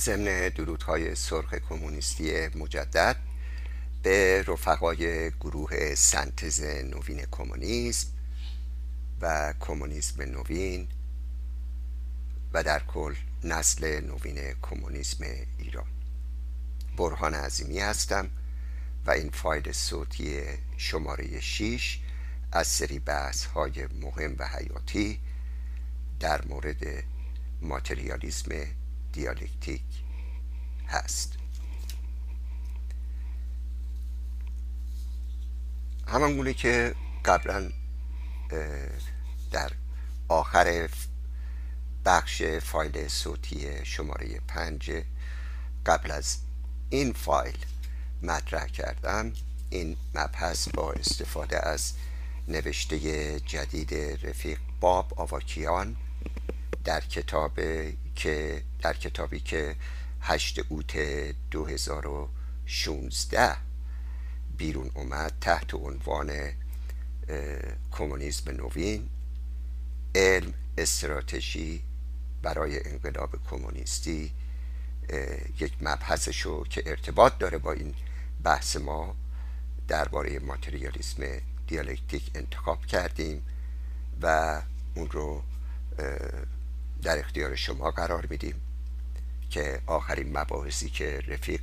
ضمن درودهای سرخ کمونیستی مجدد به رفقای گروه سنتز نوین کمونیسم و کمونیسم نوین و در کل نسل نوین کمونیسم ایران. برهان عظیمی هستم و این فایل صوتی شماره 6 از سری بحث های مهم و حیاتی در مورد ماتریالیسم دیالکتیک هست. همان که قبلا در آخر بخش فایل صوتی شماره پنج قبل از این فایل مطرح کردم. این مبحث با استفاده از نوشته جدید رفیق باب آواکیان در کتاب که در کتابی که 8 اوت 2016 بیرون اومد تحت عنوان کمونیسم نوین علم استراتژی برای انقلاب کمونیستی یک مبحثشو که ارتباط داره با این بحث ما درباره ماتریالیسم دیالکتیک انتخاب کردیم و اون رو در اختیار شما قرار میدیم که آخرین مباحثی که رفیق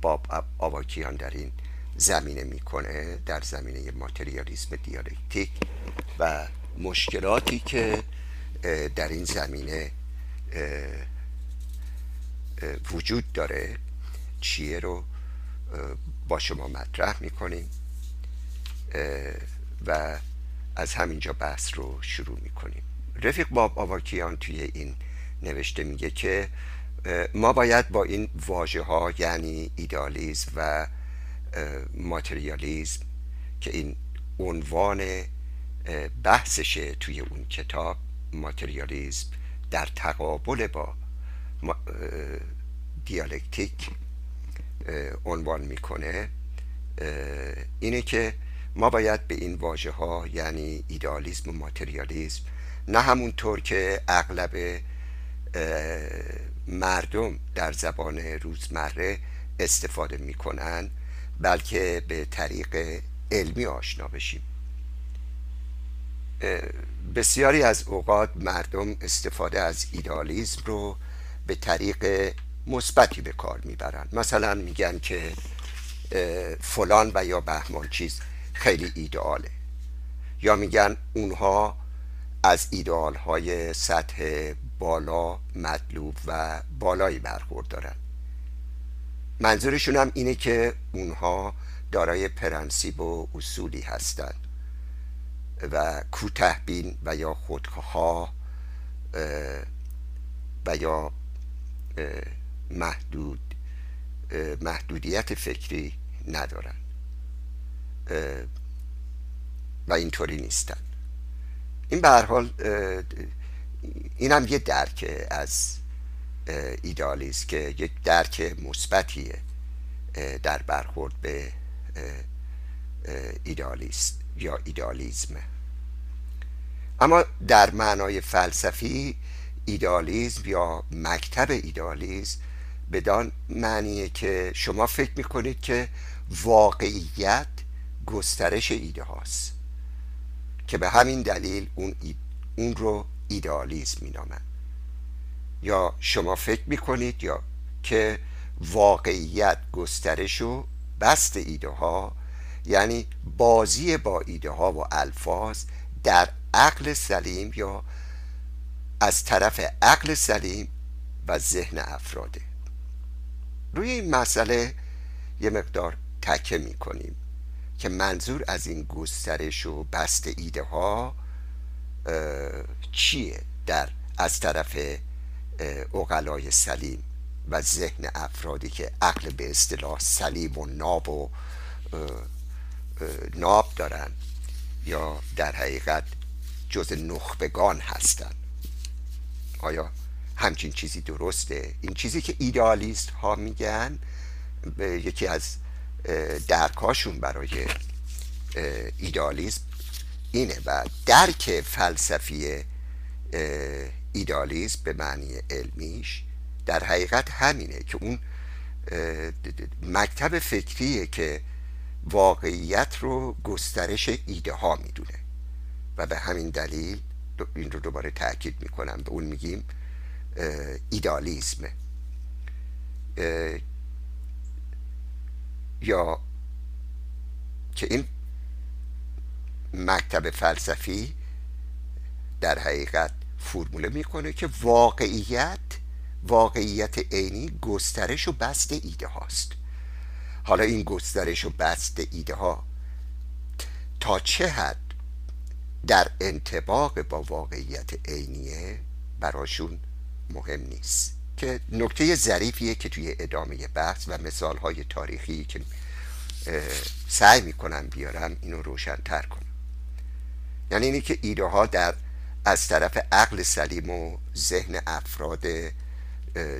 باب آواکیان در این زمینه می‌کنه در زمینه ماتریالیسم دیالکتیک و مشکلاتی که در این زمینه وجود داره چیه رو با شما مطرح می‌کنیم و از همینجا بحث رو شروع می‌کنیم. رفیق باب آواکیان توی این نوشته میگه که ما باید با این واژه ها یعنی ایدالیزم و ماتریالیزم که این عنوان بحثشه توی اون کتاب ماتریالیزم در تقابل با دیالکتیک عنوان می‌کنه اینه که ما باید به این واژه ها یعنی ایدالیزم و ماتریالیزم نه همونطور که اغلب مردم در زبان روزمره استفاده می‌کنن بلکه به طریق علمی آشنا بشیم. بسیاری از اوقات مردم استفاده از ایدالیزم رو به طریق مثبتی به کار می‌برن. مثلا میگن که فلان و یا بهمان چیز خیلی ایدئاله. یا میگن اونها از ایدئال های سطح بالا مطلوب و بالایی برخوردارن منظورشون هم اینه که اونها دارای پرنسیب و اصولی هستند و کوتهبین و یا خودخواه و یا محدود محدودیت فکری ندارن و اینطوری نیستن این به هر حال این هم یه درک از ایدالیست که یک درک مثبتیه در برخورد به ایدالیست یا ایدالیزم. اما در معنای فلسفی ایدالیزم یا مکتب ایدالیزم بدان معنیه که شما فکر می‌کنید که واقعیت گسترش ایده هاست. که به همین دلیل اون, اون رو ایدالیزم مینامن. یا شما فکر می‌کنید یا که واقعیت گسترش و بست ایده ها یعنی بازی با ایده ها و الفاظ در عقل سلیم یا از طرف عقل سلیم و ذهن افراده. روی این مسئله یه مقدار تکه می کنیم که منظور از این گسترش و بست ایده ها چیه در از طرف اقلای سلیم و ذهن افرادی که عقل به اصطلاح سلیم و ناب و ناب دارن یا در حقیقت جز نخبگان هستن؟ آیا همچین چیزی درسته؟ این چیزی که ایدالیست ها میگن یکی از درکاشون برای ایدالیسم اینه و درک فلسفی ایدالیسم به معنی علمیش در حقیقت همینه که اون مکتب فکریه که واقعیت رو گسترش ایده ها می‌دونه و به همین دلیل این رو دوباره تاکید می‌کنم به اون میگیم ایدالیزم یا که این مکتب فلسفی در حقیقت فرموله می‌کنه که واقعیت واقعیت عینی گسترش و بست ایده هاست. حالا این گسترش و بست ایده ها تا چه حد در انتباق با واقعیت عینیه براشون مهم نیست. که نکته ظریفیه که توی ادامه بحث و مثال تاریخی که سعی می‌کنم بیارم اینو روشنتر کنم. یعنی اینی که ایده ها در از طرف عقل سلیم و ذهن افراد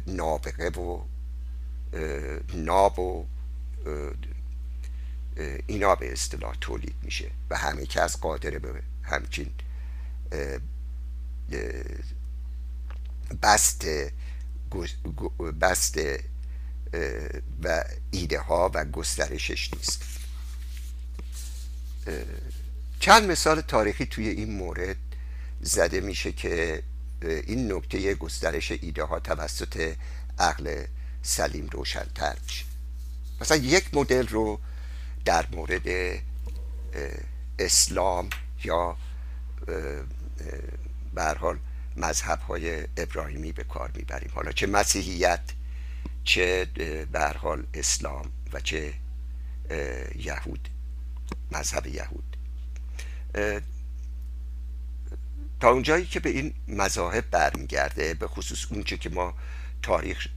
نابغه و ناب و اینا به اصطلاح تولید میشه و همه کس قادر به همچین بست بست و ایده ها و گسترشش نیست. چند مثال تاریخی توی این مورد زده میشه که این نکته گسترش ایده ها توسط عقل سلیم روشنتر میشه. مثلا یک مدل رو در مورد اسلام یا به حال مذهب های ابراهیمی به کار می‌بریم. حالا چه مسیحیت چه به حال اسلام و چه یهود مذهب یهود. تا اونجایی که به این مذاهب برمیگرده به خصوص اونچه که ما تاریخ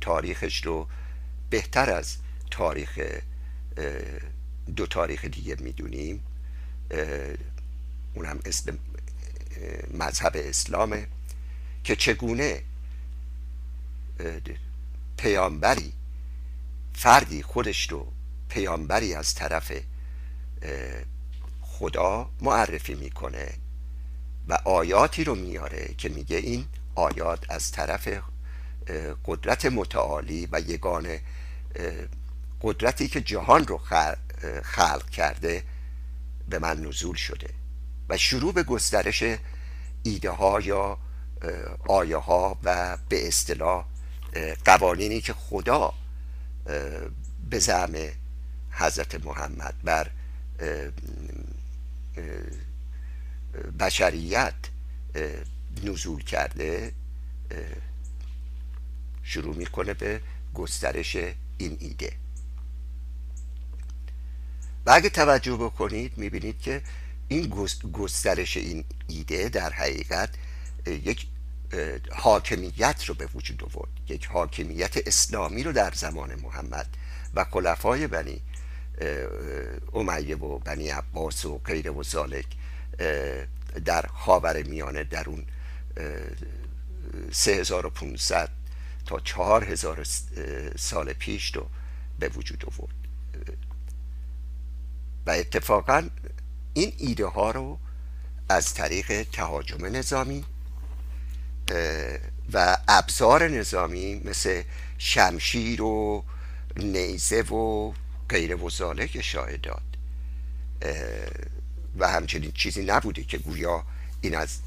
تاریخش رو بهتر از تاریخ دو تاریخ دیگه می‌دونیم اونم اسم مذهب اسلامه که چگونه پیامبری فردی خودش رو پیامبری از طرف خدا معرفی می‌کنه و آیاتی رو میاره که میگه این آیات از طرف قدرت متعالی و یگان قدرتی که جهان رو خلق کرده به من نزول شده. و شروع به گسترش ایده ها یا آیه ها و به اصطلاح قوانینی که خدا به زعم حضرت محمد بر بشریت نزول کرده شروع می‌کنه به گسترش این ایده. و اگه توجه بکنید می‌بینید که این گسترش این ایده در حقیقت یک حاکمیت رو به وجود آورد. یک حاکمیت اسلامی رو در زمان محمد و خلفای بنی امیه و بنی عباس و غیر و سالک در خاور میانه در اون 3500 تا 4000 سال پیش رو به وجود آورد. و اتفاقا این ایده ها رو از طریق تهاجم نظامی و ابزار نظامی مثل شمشیر و نیزه و غیر و اشاره داد. و همچنین چیزی نبوده که گویا این از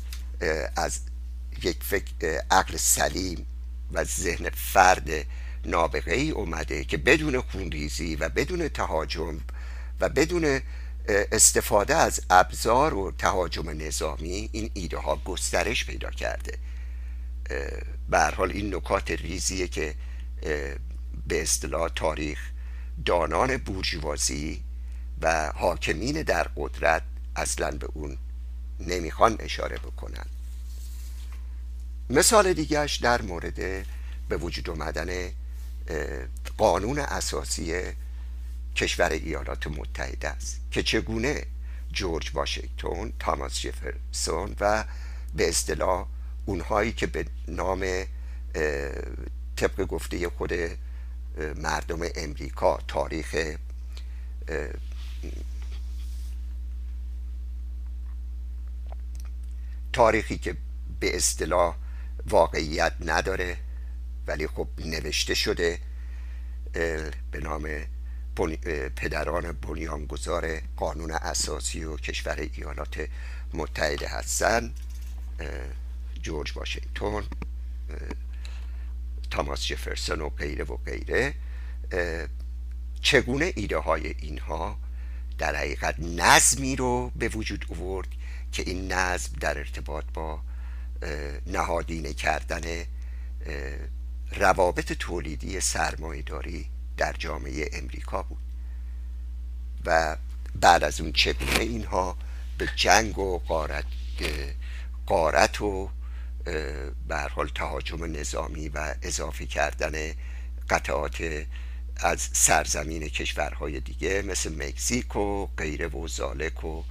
از یک فکر عقل سلیم و ذهن فرد نابغه ای اومده که بدون خونریزی و بدون تهاجم و بدون استفاده از ابزار و تهاجم نظامی این ایده ها گسترش پیدا کرده. به حال این نکات ریزیه که به اصطلاح تاریخ دانان بورژوازی و حاکمین در قدرت اصلا به اون نمی‌خوان اشاره بکنن. مثال دیگهش در مورد به وجود آمدن قانون اساسی کشور ایالات متحده است که چگونه جورج واشنگتن تاماس جفرسون و به اصطلاح اونهایی که به نام طبق گفته خود مردم امریکا تاریخ تاریخی که به اصطلاح واقعیت نداره ولی خب نوشته شده به نام پدران بنیانگذار قانون اساسی و کشور ایالات متحده هستند جورج واشنگتن تاماس جفرسون و غیره و غیره. چگونه ایده های اینها در حقیقت نظمی رو به وجود آورد که این نظم در ارتباط با نهادینه کردن روابط تولیدی سرمایهداری در جامعه امریکا بود. و بعد از اون چگونه اینها به جنگ و قارت, غارت و به حال تهاجم نظامی و اضافه کردن قطعات از سرزمین کشورهای دیگه مثل مکزیک و غیر و ذالک و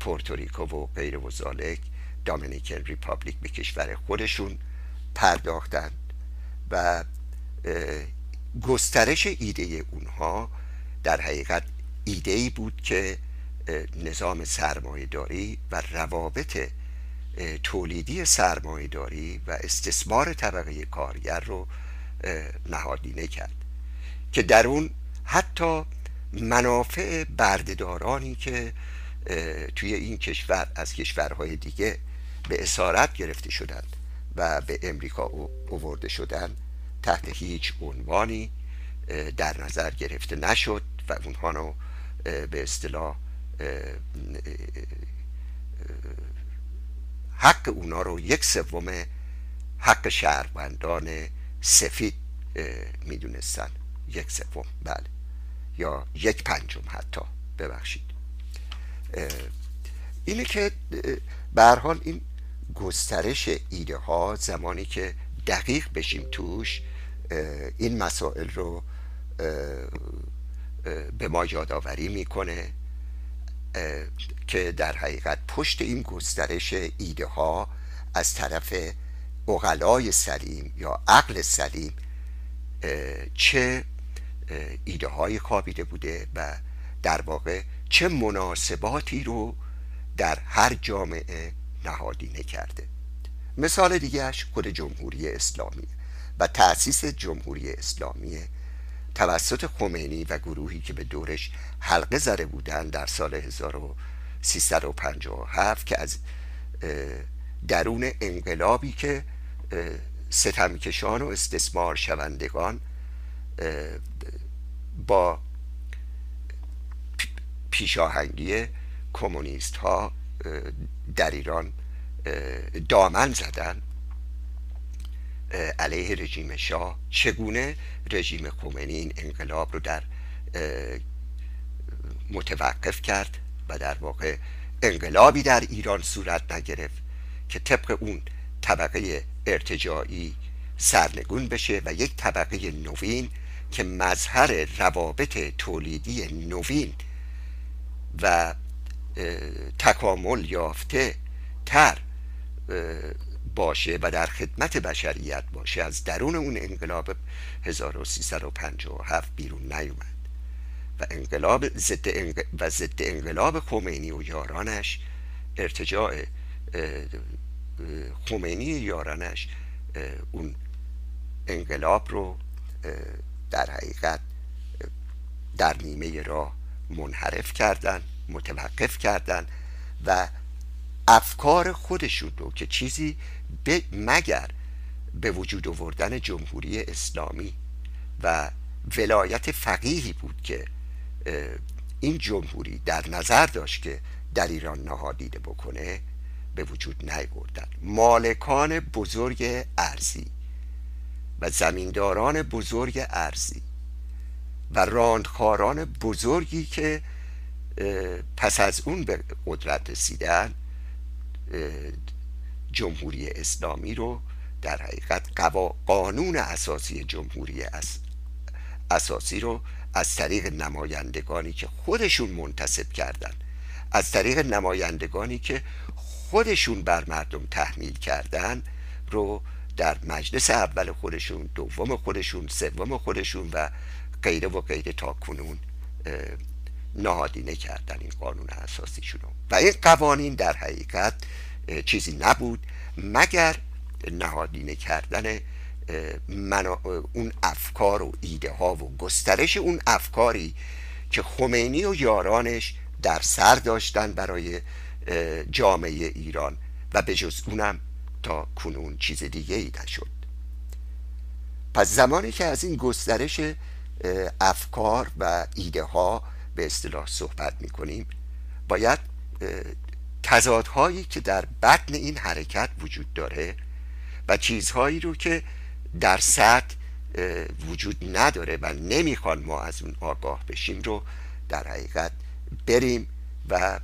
پورتوریکو و غیر و ذالک Dominican Republic به کشور خودشون پرداختند و گسترش ایده اونها در حقیقت ایده ای بود که نظام سرمایهداری و روابط تولیدی سرمایهداری و استثمار طبقه کارگر رو نهادینه کرد که در اون حتی منافع بردهدارانی که توی این کشور از کشورهای دیگه به اسارت گرفته شدند و به امریکا اوورده شدند تحت هیچ عنوانی در نظر گرفته نشد و اونها رو به اصطلاح حق اونا رو یک سوم حق شهروندان سفید می‌دونستن. یک سوم بله. یا یک پنجم حتی. ببخشید. اینه که به حال این گسترش ایده ها زمانی که دقیق بشیم توش این مسائل رو به ما یادآوری می‌کنه که در حقیقت پشت این گسترش ایده ها از طرف اغلای سلیم یا عقل سلیم چه ایده های خوابیده بوده و در واقع چه مناسباتی رو در هر جامعه نهادینه کرده. مثال دیگهش خود جمهوری اسلامی و تأسیس جمهوری اسلامی توسط خمینی و گروهی که به دورش حلقه زده بودند در سال 1357 که از درون انقلابی که ستمکشان و استثمار شوندگان با پیشاهنگی کمونیست ها در ایران دامن زدن علیه رژیم شاه. چگونه رژیم خمینی این انقلاب رو در متوقف کرد و در واقع انقلابی در ایران صورت نگرفت که طبق اون طبقه ارتجاعی سرنگون بشه و یک طبقه نوین که مظهر روابط تولیدی نوین و تکامل یافته تر باشه و در خدمت بشریت باشه. از درون اون انقلاب 1357 بیرون نیومد. و انقلاب ضد و ضد انقلاب خمینی و یارانش ارتجاع خمینی یارانش اون انقلاب رو در حقیقت در نیمه راه منحرف کردن متوقف کردن و افکار خودشون رو که چیزی مگر به وجود آوردن جمهوری اسلامی و ولایت فقیهی بود که این جمهوری در نظر داشت که در ایران نهادیده بکنه به وجود نیاوردن. مالکان بزرگ ارزی و زمینداران بزرگ ارزی و راندخاران بزرگی که پس از اون به قدرت رسیدن جمهوری اسلامی رو در حقیقت قانون اساسی جمهوری اساسی رو از طریق نمایندگانی که خودشون منتصب کردن از طریق نمایندگانی که خودشون بر مردم تحمیل کردن رو در مجلس اول خودشون دوم خودشون سوم خودشون و غیره و غیره تا کنون نهادینه کردن این قانون اساسیشون و این قوانین در حقیقت چیزی نبود مگر نهادینه کردن اون افکار و ایده ها و گسترش اون افکاری که خمینی و یارانش در سر داشتن برای جامعه ایران و به جز اونم تا کنون چیز دیگه ای نشد. پس زمانی که از این گسترش افکار و ایده ها به اصطلاح صحبت می کنیم باید تضادهایی که در بطن این حرکت وجود داره و چیزهایی رو که در سطح وجود نداره و نمی‌خوان ما از اون آگاه بشیم رو در حقیقت بریم و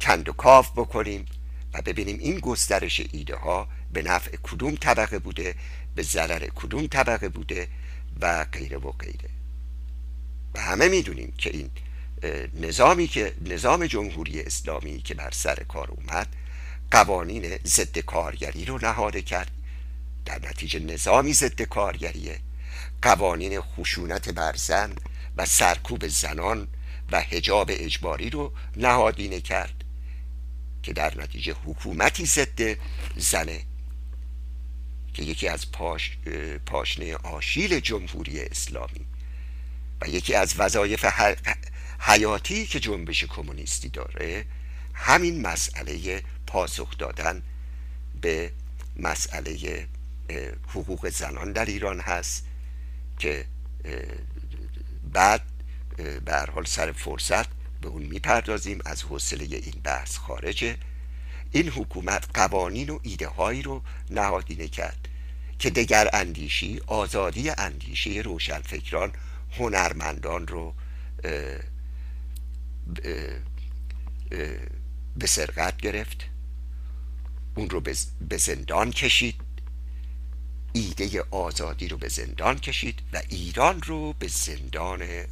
کند و کاف بکنیم و ببینیم این گسترش ایده ها به نفع کدوم طبقه بوده به ضرر کدوم طبقه بوده و غیره و غیره. و همه می‌دونیم که این نظامی که نظام جمهوری اسلامی که بر سر کار اومد قوانین ضد کارگری رو نهاده کرد. در نتیجه نظامی ضد کارگریه. قوانین خشونت بر زن و سرکوب زنان و حجاب اجباری رو نهادینه کرد که در نتیجه حکومتی ضد زنه که یکی از پاش، پاشنه آشیل جمهوری اسلامی و یکی از وظایف حیاتی که جنبش کمونیستی داره همین مسئله پاسخ دادن به مسئله حقوق زنان در ایران هست که بعد به حال سر فرصت به اون می‌پردازیم از حوصله این بحث خارجه این حکومت قوانین و ایده هایی رو نهادینه کرد که دگر اندیشی آزادی اندیشه روشنفکران هنرمندان رو به سرقت گرفت. اون رو به زندان کشید. ایده آزادی رو به زندان کشید و ایران رو به زندان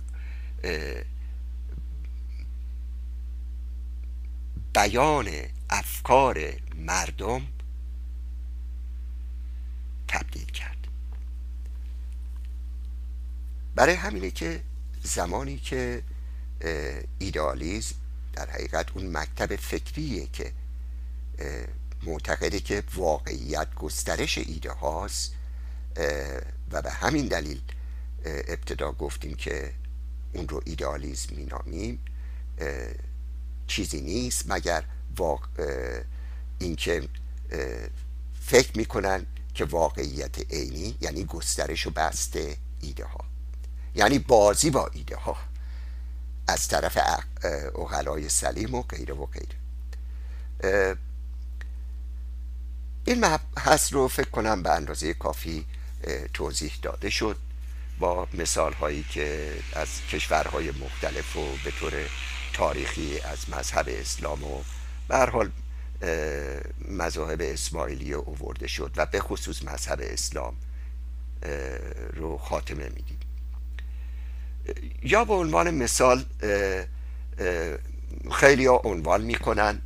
بیان افکار مردم تبدیل کرد. برای همینه که زمانی که ایدالیزم در حقیقت اون مکتب فکریه که معتقده که واقعیت گسترش ایده هاست. و به همین دلیل ابتدا گفتیم که اون رو ایدالیزم مینامیم. چیزی نیست مگر واق... اینکه فکر می‌کنن که واقعیت عینی یعنی گسترش و بست ایده ها. یعنی بازی با ایده ها. از طرف اغلای سلیم و غیره و غیره. این مبحث رو فکر کنم به اندازه کافی توضیح داده شد با مثال هایی که از کشورهای مختلف و به طور تاریخی از مذهب اسلام و به حال مذاهب اسماعیلی اوورده شد و به خصوص مذهب اسلام رو خاتمه میدیم. یا به عنوان مثال خیلی ها عنوان می‌کنن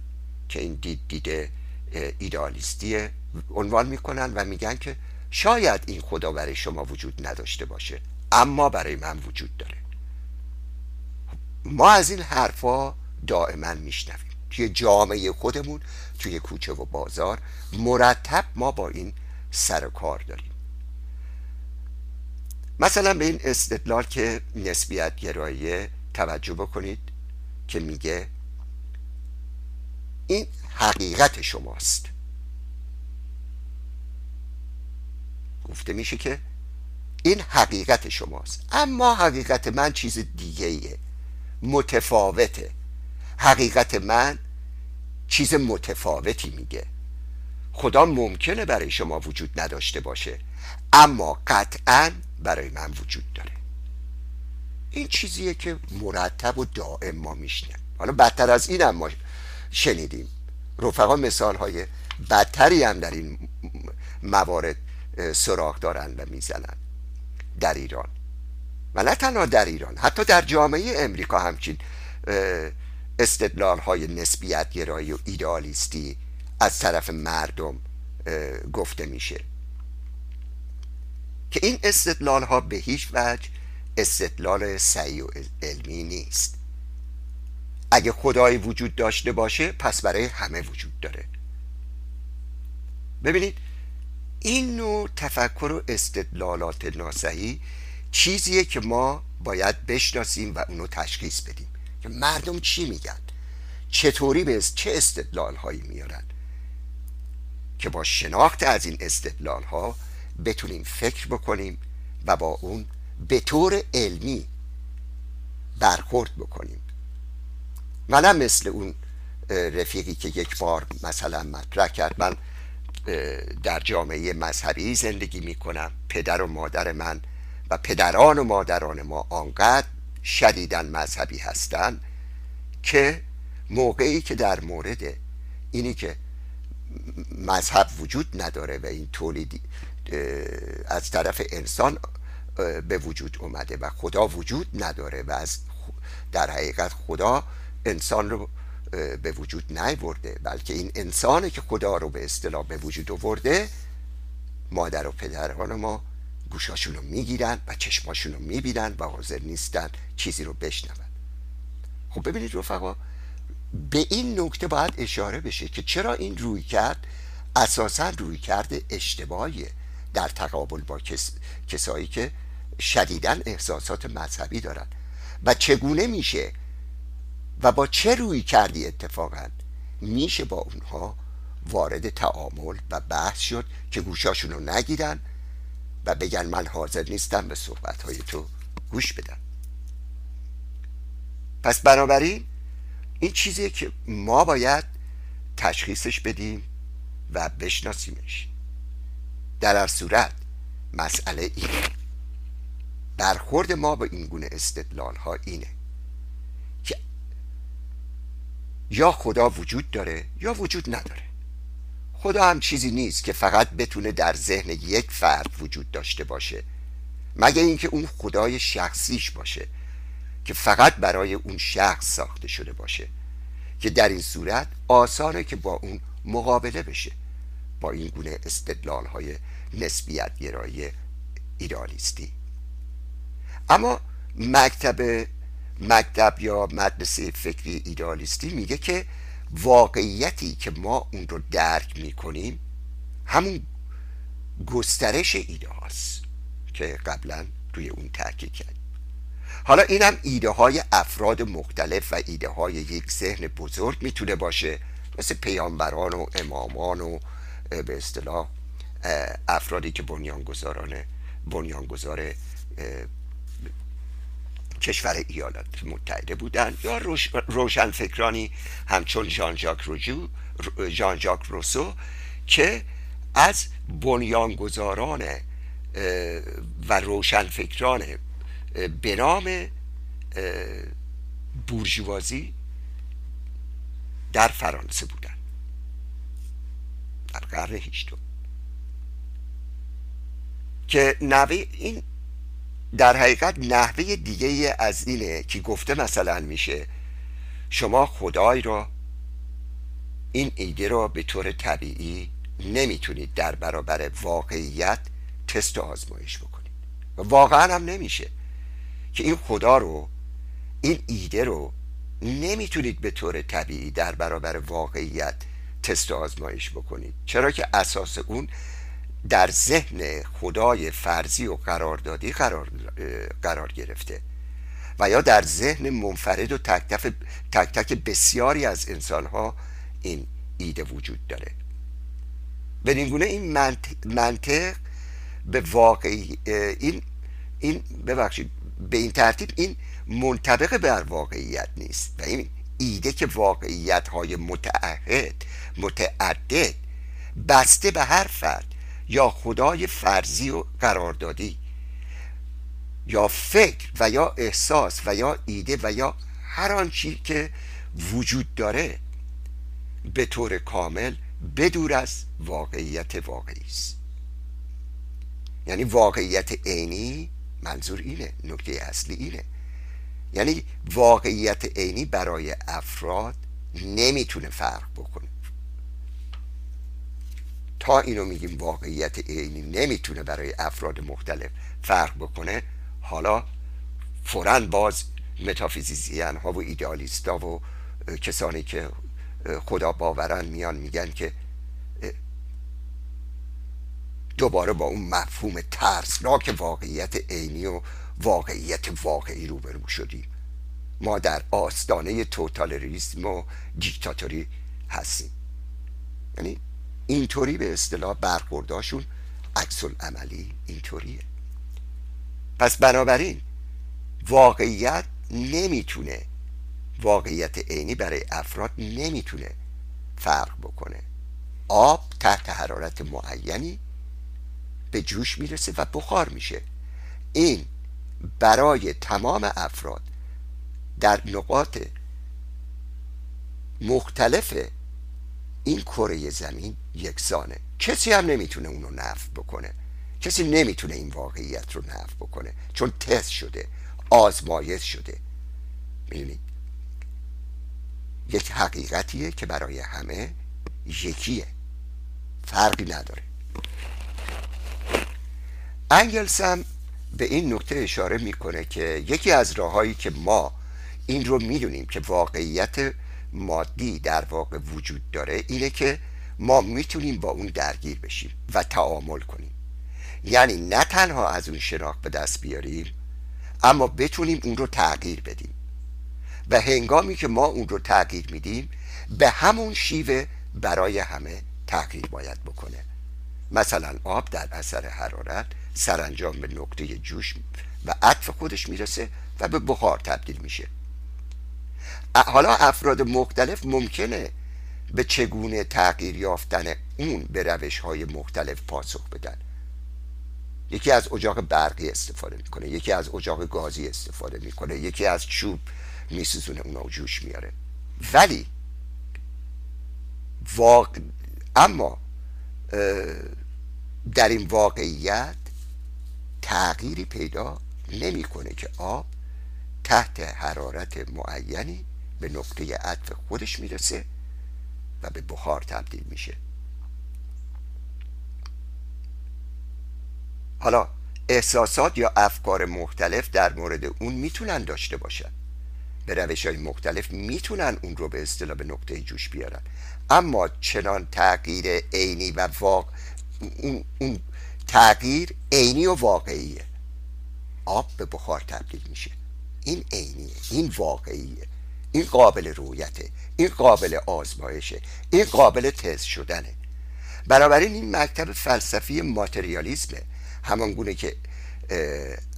که این دید دیده ایدالیستیه عنوان می‌کنن و میگن که شاید این خدا برای شما وجود نداشته باشه اما برای من وجود داره. ما از این حرفا دائما میشنویم. توی جامعه خودمون توی کوچه و بازار مرتب ما با این سر کار داریم. مثلا به این استدلال که نسبیت گرایی توجه بکنید که میگه این حقیقت شماست. گفته میشه که این حقیقت شماست. اما حقیقت من چیز دیگه ایه متفاوته. حقیقت من چیز متفاوتی میگه. خدا ممکنه برای شما وجود نداشته باشه. اما قطعا برای من وجود داره. این چیزیه که مرتب و دائم ما میشنیم. حالا بدتر از این هم ما شنیدیم. رفقا مثال های بدتری هم در این موارد سراغ دارن و می‌زنن. در ایران. و نه تنها در ایران حتی در جامعه امریکا همچین استدلال های نسبیت گرایی و ایدالیستی از طرف مردم گفته میشه. که این استدلال ها به هیچ وجه استدلال سعی و علمی نیست. اگه خدایی وجود داشته باشه پس برای همه وجود داره. ببینید این نوع تفکر و استدلالات ناسعی چیزیه که ما باید بشناسیم و اونو تشخیص بدیم. که مردم چی میگن؟ چطوری به چه استدلال هایی میارن؟ که با شناخت از این استدلال ها بتونیم فکر بکنیم و با اون به طور علمی برخورد بکنیم. منم مثل اون رفیقی که یک بار مثلا مطرح کرد من در جامعه مذهبی زندگی می کنم پدر و مادر من و پدران و مادران ما آنقدر شدیدن مذهبی هستند که موقعی که در مورد اینی که مذهب وجود نداره و این تولید از طرف انسان به وجود اومده و خدا وجود نداره و از در حقیقت خدا انسان رو به وجود نیورده بلکه این انسانه که خدا رو به اصطلاح به وجود آورده مادر و پدران ما گوشاشون رو می‌گیرن و چشماشون رو می‌بینن و حاضر نیستن چیزی رو بشنون. خب ببینید رفقا به این نکته باید اشاره بشه که چرا این روی کرد اساسا روی کرده اشتباهیه. در تقابل با کسایی که شدیدن احساسات مذهبی دارن. و چگونه میشه و با چه روی کردی اتفاقا؟ میشه با اونها وارد تعامل و بحث شد که گوشاشون رو نگیرن و بگن من حاضر نیستم به صحبت های تو گوش بدم. پس بنابراین این چیزیه که ما باید تشخیصش بدیم و بشناسیمش. در هر صورت. مسئله اینه. برخورد ما با این گونه استدلال ها اینه که یا خدا وجود داره یا وجود نداره. خدا هم چیزی نیست که فقط بتونه در ذهن یک فرد وجود داشته باشه مگه اینکه اون خدای شخصیش باشه که فقط برای اون شخص ساخته شده باشه که در این صورت آسانه که با اون مقابله بشه. با این گونه استدلال های نسبیت گرایی ایدالیستی اما مکتب مکتب یا مدرسه فکری ایدالیستی میگه که واقعیتی که ما اون رو درک می‌کنیم همون گسترش ایده هاست که قبلا روی اون تاکید کرد حالا این هم ایده های افراد مختلف و ایده های یک ذهن بزرگ می‌تونه باشه مثل پیامبران و امامان و به اصطلاح افرادی که بنیانگذاران بنیانگذار کشور ایالات متحده بودند یا روشن فکرانی همچون جان ژاک روجو جان ژاک روسو که از بنیانگذاران و روشن فکران به نام بورژوازی در فرانسه بودن در قرن هیچتون که نوه این در حقیقت نحوه دیگه از اینه که گفته مثلا میشه شما خدای را این ایده را به طور طبیعی نمی‌تونید در برابر واقعیت تست و آزمایش بکنید. و واقعا هم نمیشه که این خدا رو این ایده رو نمی‌تونید به طور طبیعی در برابر واقعیت تست آزمایش بکنید چرا که اساس اون در ذهن خدای فرضی و قراردادی قرار, قرار گرفته و یا در ذهن منفرد و تک, تک, تک بسیاری از انسانها این ایده وجود داره. به این منطق, به واقعی این این ببخشید به این ترتیب این منطبق بر واقعیت نیست و این ایده که واقعیت های متعهد متعدد بسته به هر فرد یا خدای فرضی و قراردادی یا فکر و یا احساس و یا ایده و یا هر آنچی که وجود داره به طور کامل بدور از واقعیت واقعی است. یعنی واقعیت عینی منظور اینه نکته اصلی اینه. یعنی واقعیت عینی برای افراد نمی‌تونه فرق بکنه. تا اینو میگیم واقعیت عینی نمی‌تونه برای افراد مختلف فرق بکنه حالا فورا باز متافیزیزیان ها و ایدئالیست ها و کسانی که خدا باورن میان میگن که دوباره با اون مفهوم ترسناک واقعیت عینی و واقعیت واقعی روبرو شدیم. ما در آستانه توتالریسم و دیکتاتوری هستیم. یعنی اینطوری به اصطلاح برخورداشون عکس عملی اینطوریه. پس بنابراین واقعیت نمی‌تونه واقعیت عینی برای افراد نمی‌تونه فرق بکنه. آب تحت حرارت معینی به جوش می‌رسه و بخار میشه. این برای تمام افراد در نقاط مختلف این کره زمین یکسانه. کسی هم نمی‌تونه اونو نفت بکنه. کسی نمی‌تونه این واقعیت رو نفت بکنه. چون تست شده. آزمایش شده. می‌دونید یک حقیقتیه که برای همه یکیه. فرقی نداره. انگلس هم به این نکته اشاره می‌کنه که یکی از راههایی که ما این رو می‌دونیم که واقعیت مادی در واقع وجود داره اینه که ما می‌تونیم با اون درگیر بشیم و تعامل کنیم. یعنی نه تنها از اون شناخت به دست بیاریم اما بتونیم اون رو تغییر بدیم. و هنگامی که ما اون رو تغییر میدیم به همون شیوه برای همه تغییر باید بکنه. مثلا آب در اثر حرارت سرانجام به نقطه جوش و عطف خودش می‌رسه و به بخار تبدیل میشه. حالا افراد مختلف ممکنه به چگونه تغییر یافتن اون به روش های مختلف پاسخ بدن. یکی از اجاق برقی استفاده می‌کنه یکی از اجاق گازی استفاده می‌کنه یکی از چوب میسوزونه اونا جوش میاره. ولی واقع اما در این واقعیت تغییری پیدا نمی‌کنه که آب تحت حرارت معینی به نقطه عطف خودش می‌رسه. و به بخار تبدیل میشه. حالا احساسات یا افکار مختلف در مورد اون می‌تونن داشته باشن. به روش های مختلف می‌تونن اون رو به اصطلاح به نقطه جوش بیارن. اما چنان تغییر عینی و واقع اون, اون تغییر عینی و واقعیه. آب به بخار تبدیل میشه. این عینیه. این واقعیه. این قابل رویته این قابل آزمایشه این قابل تست شدنه. بنابراین این مکتب فلسفی ماتریالیسمه همان گونه که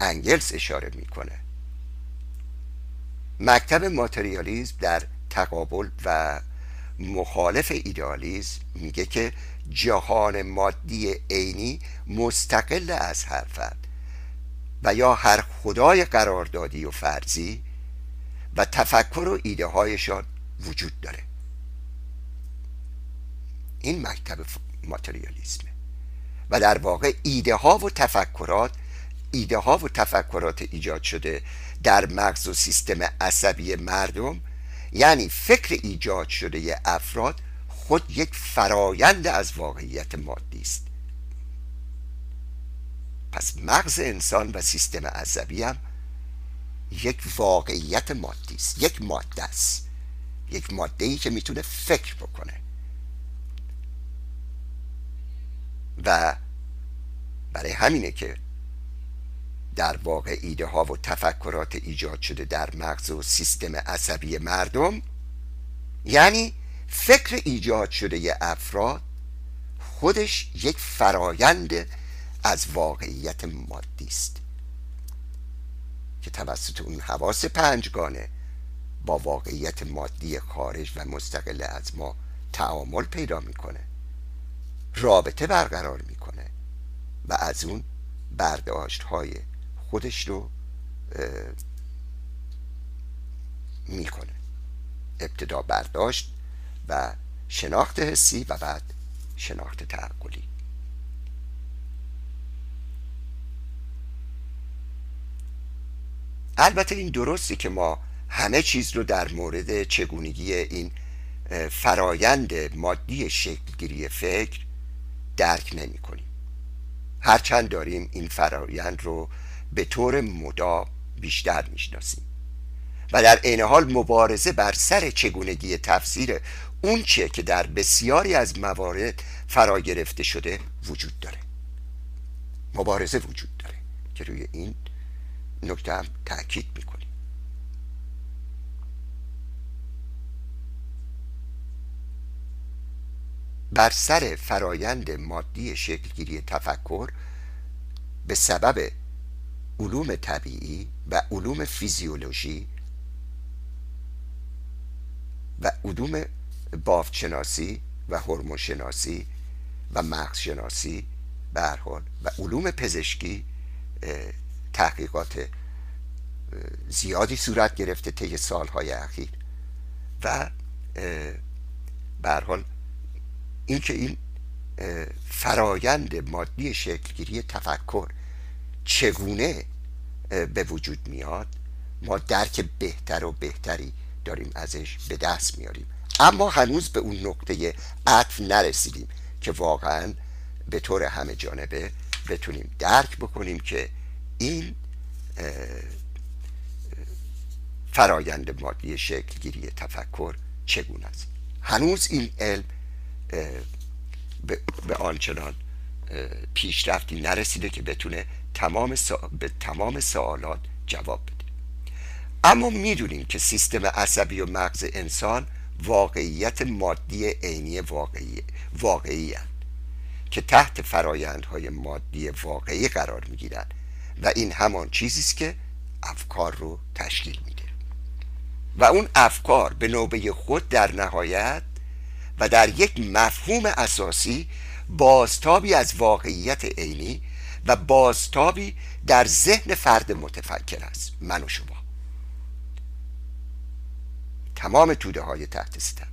انگلس اشاره می‌کنه. مکتب ماتریالیزم در تقابل و مخالف ایدالیزم میگه که جهان مادی عینی مستقل از هر فرد و یا هر خدای قراردادی و فرضی و تفکر و ایده هایشان وجود داره. این مکتب ماتریالیسمه. و در واقع ایده ها و تفکرات ایده ها و تفکرات ایجاد شده در مغز و سیستم عصبی مردم یعنی فکر ایجاد شده افراد خود یک فرایند از واقعیت مادی است. پس مغز انسان و سیستم عصبی هم یک واقعیت مادی است یک ماده است. یک ماده ای که می‌تونه فکر بکنه. و برای همینه که در واقع ایده ها و تفکرات ایجاد شده در مغز و سیستم عصبی مردم یعنی فکر ایجاد شده افراد خودش یک فرایند از واقعیت مادی است. که توسط اون حواس پنجگانه با واقعیت مادی خارج و مستقل از ما تعامل پیدا می‌کنه. رابطه برقرار می‌کنه و از اون برداشت های خودش رو می‌کنه. ابتدا برداشت و شناخت حسی و بعد شناخت تعقلی. البته این درستی که ما همه چیز رو در مورد چگونگی این فرایند مادی شکلگیری فکر درک نمی کنیم هرچند داریم این فرایند رو به طور مدام بیشتر می‌شناسیم. و در عین حال مبارزه بر سر چگونگی تفسیر اون چه که در بسیاری از موارد فرا گرفته شده وجود داره. مبارزه وجود داره که روی این نکته هم تاکید می‌کنیم. بر سر فرایند مادی شکلگیری تفکر به سبب علوم طبیعی و علوم فیزیولوژی و علوم بافتشناسی و هورمونشناسی و مغزشناسی به و علوم پزشکی تحقیقات زیادی صورت گرفته طی سالهای اخیر و به حال اینکه این فرایند مادی شکلگیری تفکر چگونه به وجود میاد ما درک بهتر و بهتری داریم ازش به دست میاریم. اما هنوز به اون نقطه عطف نرسیدیم که واقعا به طور همه جانبه بتونیم درک بکنیم که این فرایند مادی شکلگیری تفکر چگونه است؟ هنوز این علم به آنچنان پیشرفتی نرسیده که بتونه تمام به تمام سوالات جواب بده. اما می‌دونیم که سیستم عصبی و مغز انسان واقعیت مادی عینی واقعی واقعی که تحت فرایندهای مادی واقعی قرار می‌گیرند و این همان چیزی است که افکار رو تشکیل میده. و اون افکار به نوبه خود در نهایت و در یک مفهوم اساسی بازتابی از واقعیت عینی و بازتابی در ذهن فرد متفکر است من و شما. تمام توده های تحت ستم.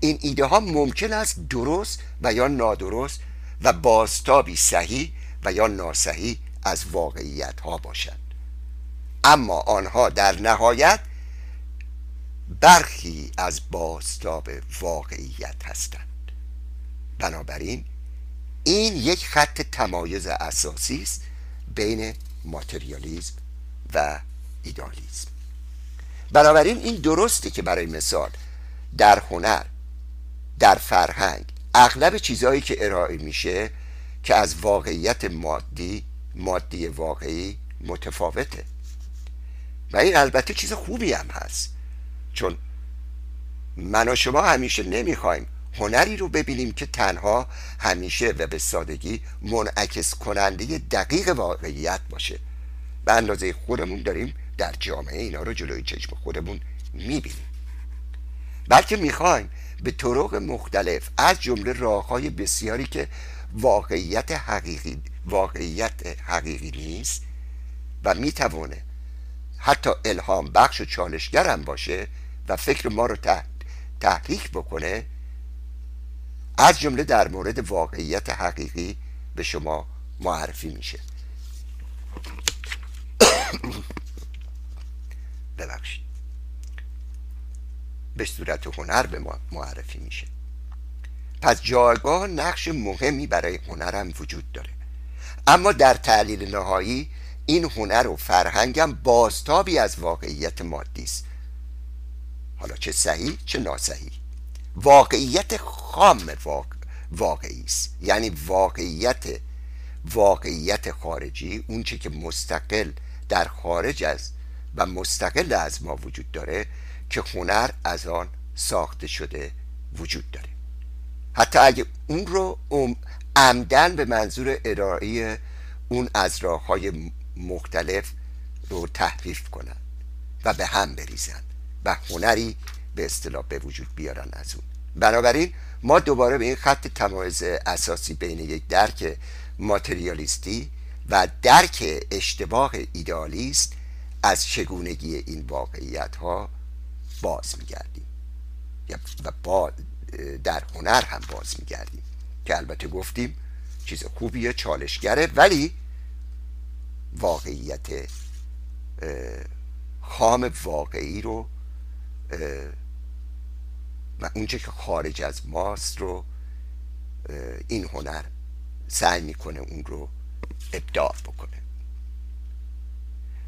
این ایده ها ممکن است درست و یا نادرست و بازتابی صحیح و یا ناصحیح از واقعیت ها باشند اما آنها در نهایت برخی از بازتاب واقعیت هستند. بنابراین این یک خط تمایز اساسی است بین ماتریالیزم و ایدالیزم بنابراین این درسته که برای مثال در هنر در فرهنگ اغلب چیزهایی که ارائه میشه که از واقعیت مادی مادی واقعی متفاوته. و این البته چیز خوبی هم هست. چون من و شما همیشه نمی‌خوایم هنری رو ببینیم که تنها همیشه و به سادگی منعکس کننده دقیق واقعیت باشه. به اندازه خودمون داریم در جامعه اینا رو جلوی چشم خودمون می‌بینیم. بلکه می‌خوایم به طرق مختلف از جمله راههای بسیاری که واقعیت حقیقی واقعیت حقیقی نیست و می‌توانه حتی الهام بخش و چالشگر هم باشه و فکر ما رو تحریک بکنه از جمله در مورد واقعیت حقیقی به شما معرفی میشه. ببخشید. به صورت هنر به ما معرفی میشه. پس جایگاه نقش مهمی برای هنرم وجود داره. اما در تعلیل نهایی این هنر و فرهنگم بازتابی از واقعیت مادی است. حالا چه صحیح چه ناصحیح واقعیت خام واقعی است. یعنی واقعیت واقعیت خارجی اونچه که مستقل در خارج از و مستقل از ما وجود داره که هنر از آن ساخته شده وجود داره. حتی اگه اون رو عمدن به منظور ارائه اون از راه های مختلف رو تحریف کنن و به هم بریزن و هنری به اصطلاح به وجود بیارن از اون. بنابراین ما دوباره به این خط تمایز اساسی بین یک درک ماتریالیستی و درک اشتباه ایدالیست از چگونگی این واقعیت ها باز میگردیم. و با در هنر هم باز میگردیم که البته گفتیم چیز خوبیه چالشگره ولی واقعیت خام واقعی رو و اونچه که خارج از ماست رو این هنر سعی می‌کنه اون رو ابداع بکنه.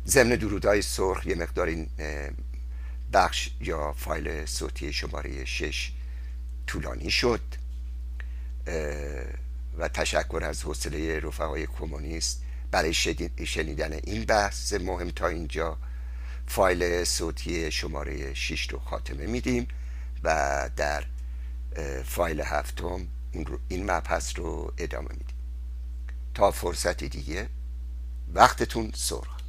ضمن درودهای سرخ یه مقدار این بخش یا فایل صوتی شماره شش طولانی شد. و تشکر از حوصله رفقای کمونیست برای شنیدن این بحث مهم تا اینجا. فایل صوتی شماره 6 رو خاتمه میدیم و در فایل هفتم این مبحث رو ادامه میدیم. تا فرصتی دیگه وقتتون سرخ.